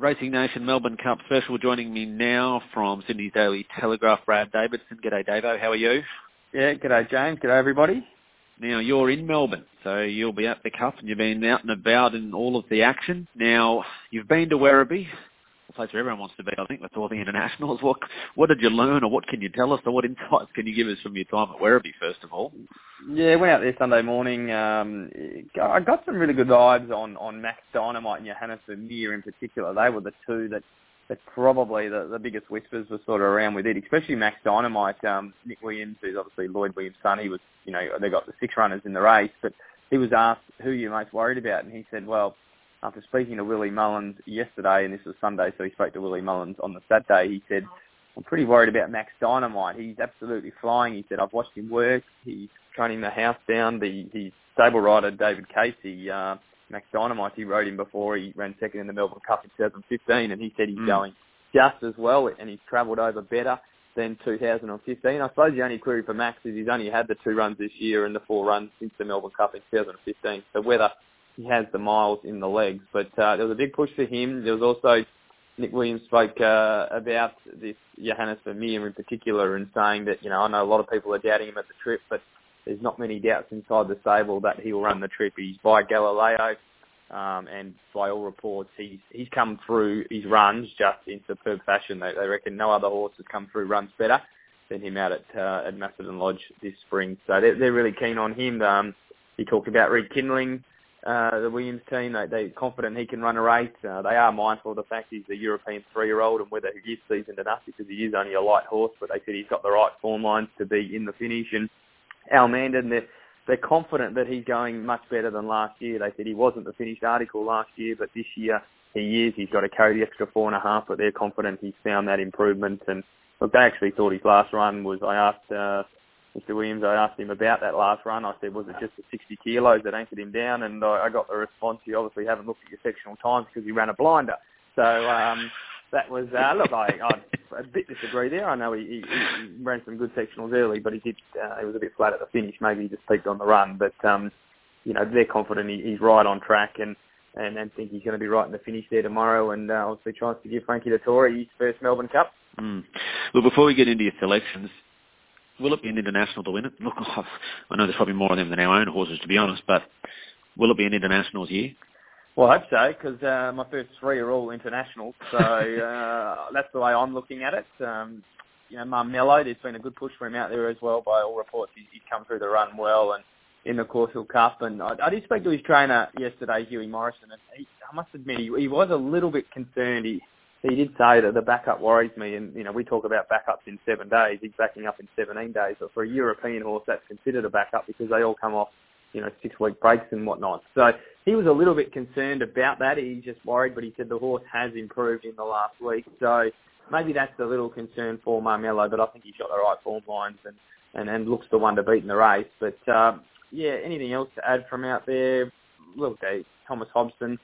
Racing Nation Melbourne Cup special. Joining me now from Sydney's Daily Telegraph, Brad Davidson. G'day, Davo. How are you? Yeah, g'day, James. G'day, everybody. Now, you're in Melbourne, so you'll be at the Cup and you've been out and about in all of the action. Now, you've been to Werribee, a place where everyone wants to be, I think, with all the internationals. What what did you learn or what can you tell us or what insights can you give us from your time at Werribee, first of all? Yeah, went out there Sunday morning. Um, I got some really good vibes on, on Max Dynamite and Johannes Vermeer in particular. They were the two that, that probably the, the biggest whispers were sort of around with it, especially Max Dynamite. Um, Nick Williams, who's obviously Lloyd Williams' son, he was, you know, they got the six runners in the race, but he was asked who you're most worried about, and he said, well, after speaking to Willie Mullins yesterday, and this was Sunday, so he spoke to Willie Mullins on the Saturday, he said, I'm pretty worried about Max Dynamite. He's absolutely flying. He said, I've watched him work. He's training the house down. The his stable rider David Casey, uh, Max Dynamite, he rode him before. He ran second in the Melbourne Cup in 2015, and he said he's mm. going just as well, and he's travelled over better than 2015. I suppose the only query for Max is he's only had the two runs this year and the four runs since the Melbourne Cup in 2015. So whether he has the miles in the legs, but uh, there was a big push for him. There was also Nick Williams spoke uh, about this Johannes Vermeer in particular and saying that, you know, I know a lot of people are doubting him at the trip, but there's not many doubts inside the stable that he will run the trip. He's by Galileo, um, and by all reports, he's he's come through his runs just in superb fashion. They, they reckon no other horse has come through runs better than him out at uh, at Macedon Lodge this spring. So they're, they're really keen on him. Um, he talked about rekindling uh, the Williams team. They, they're confident he can run a race. Uh, they are mindful of the fact he's a European three-year-old and whether he is seasoned enough because he is only a light horse, but they said he's got the right form lines to be in the finish. And Almandin, they're, they're confident that he's going much better than last year. They said he wasn't the finished article last year, but this year he is. He's got to carry the extra four and a half, but they're confident he's found that improvement. And look, they actually thought his last run was, I asked uh, Mr. Williams, I asked him about that last run. I said, was it just the 60 kilos that anchored him down? And I, got the response, you obviously haven't looked at your sectional times because he ran a blinder. So um, that was, uh, look, I, I a bit disagree there. I know he, he, he ran some good sectionals early, but he did, uh, he was a bit flat at the finish. Maybe he just peaked on the run. But, um, you know, they're confident he, he's right on track and, and, and think he's going to be right in the finish there tomorrow and uh, obviously tries to give Frankie Dettori his first Melbourne Cup. Mm. Look, before we get into your selections, will it be an international to win it? Look, I know there's probably more of them than our own horses, to be honest, but will it be an internationals year? Well, I hope so, because uh, my first three are all international, so uh, that's the way I'm looking at it. Um, you know, Marmelo, there's been a good push for him out there as well. By all reports, he's, he's come through the run well and in the Caulfield Cup. And I, I did speak to his trainer yesterday, Hughie Morrison, and he, I must admit he, he was a little bit concerned. He he did say that the backup worries me, and you know we talk about backups in seven days. He's backing up in 17 days, but for a European horse, that's considered a backup because they all come off, you know, six week breaks and whatnot. So he was a little bit concerned about that. He's just worried, but he said the horse has improved in the last week. So maybe that's a little concern for Marmelo, but I think he's got the right form lines and and, and looks the one to beat in the race. But um, yeah, anything else to add from out there? Look, Thomas Hobson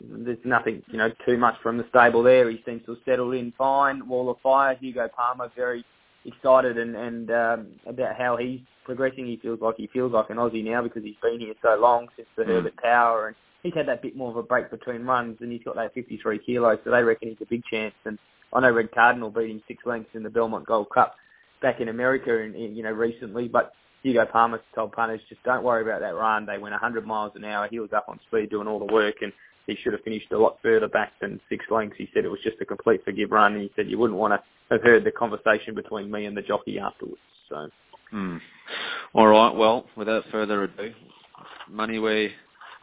there's nothing, you know, too much from the stable there. He seems to have settled in fine. Wall of Fire, Hugo Palmer, very excited and, and um, about how he's progressing. He feels like he feels like an Aussie now because he's been here so long since the mm. Herbert Power, and he's had that bit more of a break between runs, and he's got that 53 kilos, so they reckon he's a big chance. And I know Red Cardinal beat him six lengths in the Belmont Gold Cup back in America, and you know recently, but. Hugo Palmer told punters, just don't worry about that run. They went 100 miles an hour. He was up on speed doing all the work, and he should have finished a lot further back than six lengths. He said it was just a complete forgive run, and he said you wouldn't want to have heard the conversation between me and the jockey afterwards. So, hmm. all right. Well, without further ado, money where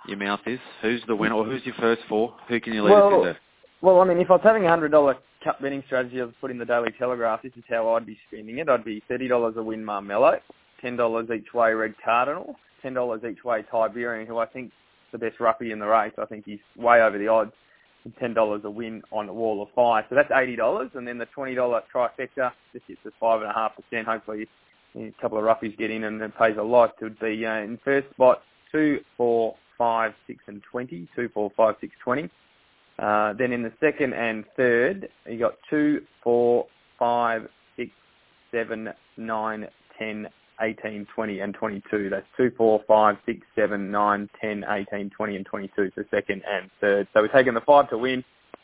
your mouth is. Who's the winner, or who's your first four? Who can you lead well, us into? Well, I mean, if I was having a hundred dollar cup betting strategy, I've put in the Daily Telegraph. This is how I'd be spending it. I'd be thirty dollars a win, Marmelo, ten dollars each way, Red Cardinal, ten dollars each way, Tiberian, who I think the best roughie in the race. I think he's way over the odds. Ten dollars a win on the wall of fire. So that's eighty dollars, and then the twenty dollar trifecta just gets us five and a half percent. Hopefully, a couple of roughies get in and it pays a lot. It would be uh, in first spot two, four, five, six, and twenty. Two, four, five, six, twenty. Uh, then in the second and third, you got two, four, five, six, seven, nine, ten, 18, 20 and 22. That's 2, 4, 5, 6, 7, 9, 10, 18, 20 and 22 for second and third. So we're taking the 5 to win,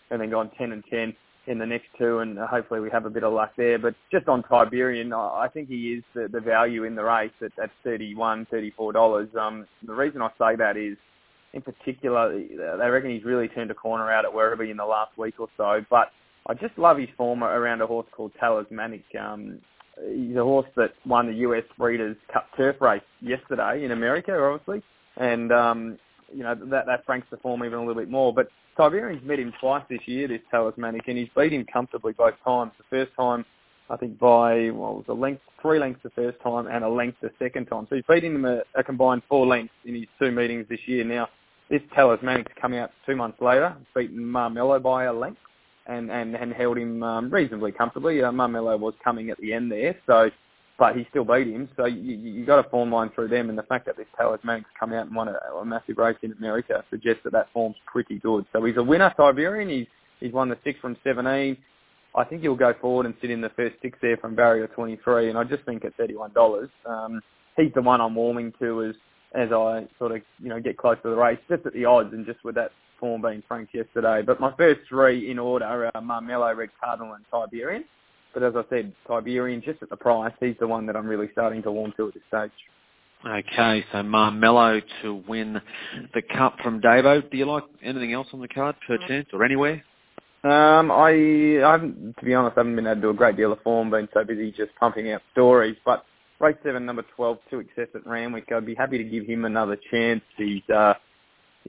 and then gone 10 and 10 in the next two, and hopefully we have a bit of luck there. But just on Tiberian, I think he is the, the value in the race at, at 31 $34. Um, the reason I say that is, in particular, they reckon he's really turned a corner out at Werribee in the last week or so. But I just love his form around a horse called Talismanic. Um, he's a horse that won the US Breeders' Cup Turf race yesterday in America, obviously, and um, you know that that franks the form even a little bit more. But Tiberian's met him twice this year, this Talismanic, and he's beat him comfortably both times. The first time, I think by well, was a length, three lengths the first time, and a length the second time. So he's beaten him a, a combined four lengths in his two meetings this year. Now this Talismanic's come out two months later, beaten Marmelo by a length, and and and held him um, reasonably comfortably. Uh, Marmelo was coming at the end there, so but he still beat him. So you, you got a form line through them, and the fact that this Talismanic's come out and won a, a massive race in America suggests that that form's pretty good. So he's a winner, Tiberian. He's he's won the six from 17. I think he'll go forward and sit in the first six there from barrier 23, and I just think at $31, um, he's the one I'm warming to as as I sort of you know get close to the race, just at the odds and just with that form being franked yesterday. But my first three in order are Marmelo, Red Cardinal, and Tiberian. But as I said, Tiberian, just at the price, he's the one that I'm really starting to warm to at this stage. Okay, so Marmelo to win the cup from Davo. Do you like anything else on the card per chance or anywhere? Um, I, I haven't, to be honest, I haven't been able to do a great deal of form, been so busy just pumping out stories. But race seven, number 12, to excess at Randwick, I'd be happy to give him another chance. He's, uh,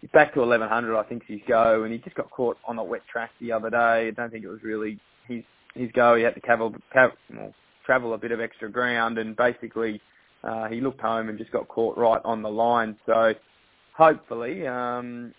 he's back to 1100, I think he's go, and he just got caught on a wet track the other day. I don't think it was really his his go. He had to travel, well, travel a bit of extra ground, and basically uh, he looked home and just got caught right on the line. So hopefully, um,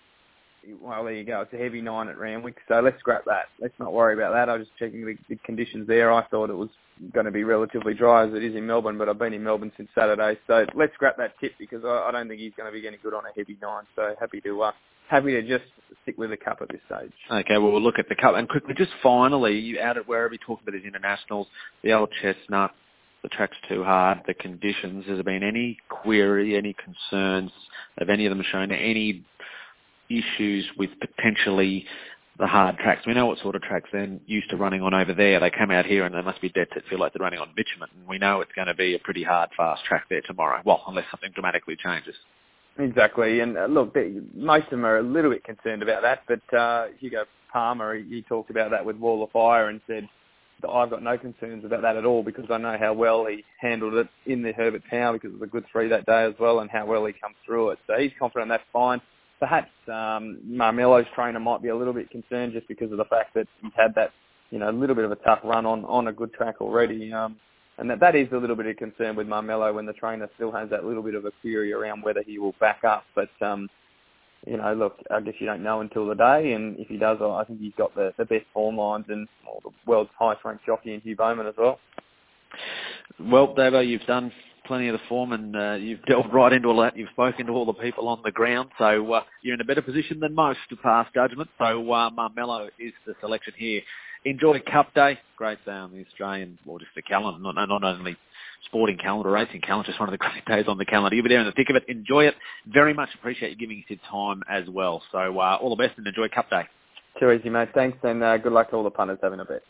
well, there you go. It's a heavy nine at Randwick, so let's scrap that. Let's not worry about that. I was just checking the, the conditions there. I thought it was going to be relatively dry as it is in Melbourne, but I've been in Melbourne since Saturday, so let's scrap that tip because I, I don't think he's going to be getting good on a heavy nine. So happy to uh, happy to just stick with the cup at this stage. Okay, well we'll look at the cup and quickly, just finally, you out at Werribee talking about his internationals, the old chestnut, the track's too hard, the conditions. Has there been any query, any concerns? Have any of them shown any issues with potentially the hard tracks. We know what sort of tracks they're used to running on over there. They come out here and they must be dead to feel like they're running on bitumen. And we know it's going to be a pretty hard, fast track there tomorrow. Well, unless something dramatically changes. Exactly, and uh, look, they, most of them are a little bit concerned about that. But uh, Hugo Palmer, he, he talked about that with Wall of Fire and said, I've got no concerns about that at all because I know how well he handled it in the Herbert Power because it was a good three that day as well and how well he come through it. So he's confident that's fine. Perhaps um, Marmelo's trainer might be a little bit concerned just because of the fact that he's had that, you know, a little bit of a tough run on, on a good track already. Um, and that, that is a little bit of concern with Marmelo when the trainer still has that little bit of a query around whether he will back up. But, um, you know, look, I guess you don't know until the day, and if he does, I think he's got the, the best form lines and well, the world's highest ranked jockey in Hugh Bowman as well. Well, Davo, you've done plenty of the form and uh, you've delved right into all that. You've spoken to all the people on the ground, so uh, you're in a better position than most to pass judgment. So uh, Marmelo is the selection here. Enjoy Cup Day. Great day on the Australian, or just the calendar, not, not only sporting calendar, racing calendar, just one of the great days on the calendar. You'll be there in the thick of it. Enjoy it. Very much appreciate you giving us your time as well. So uh, all the best and enjoy Cup Day. Too easy, mate. Thanks, and uh, good luck to all the punters having a bet.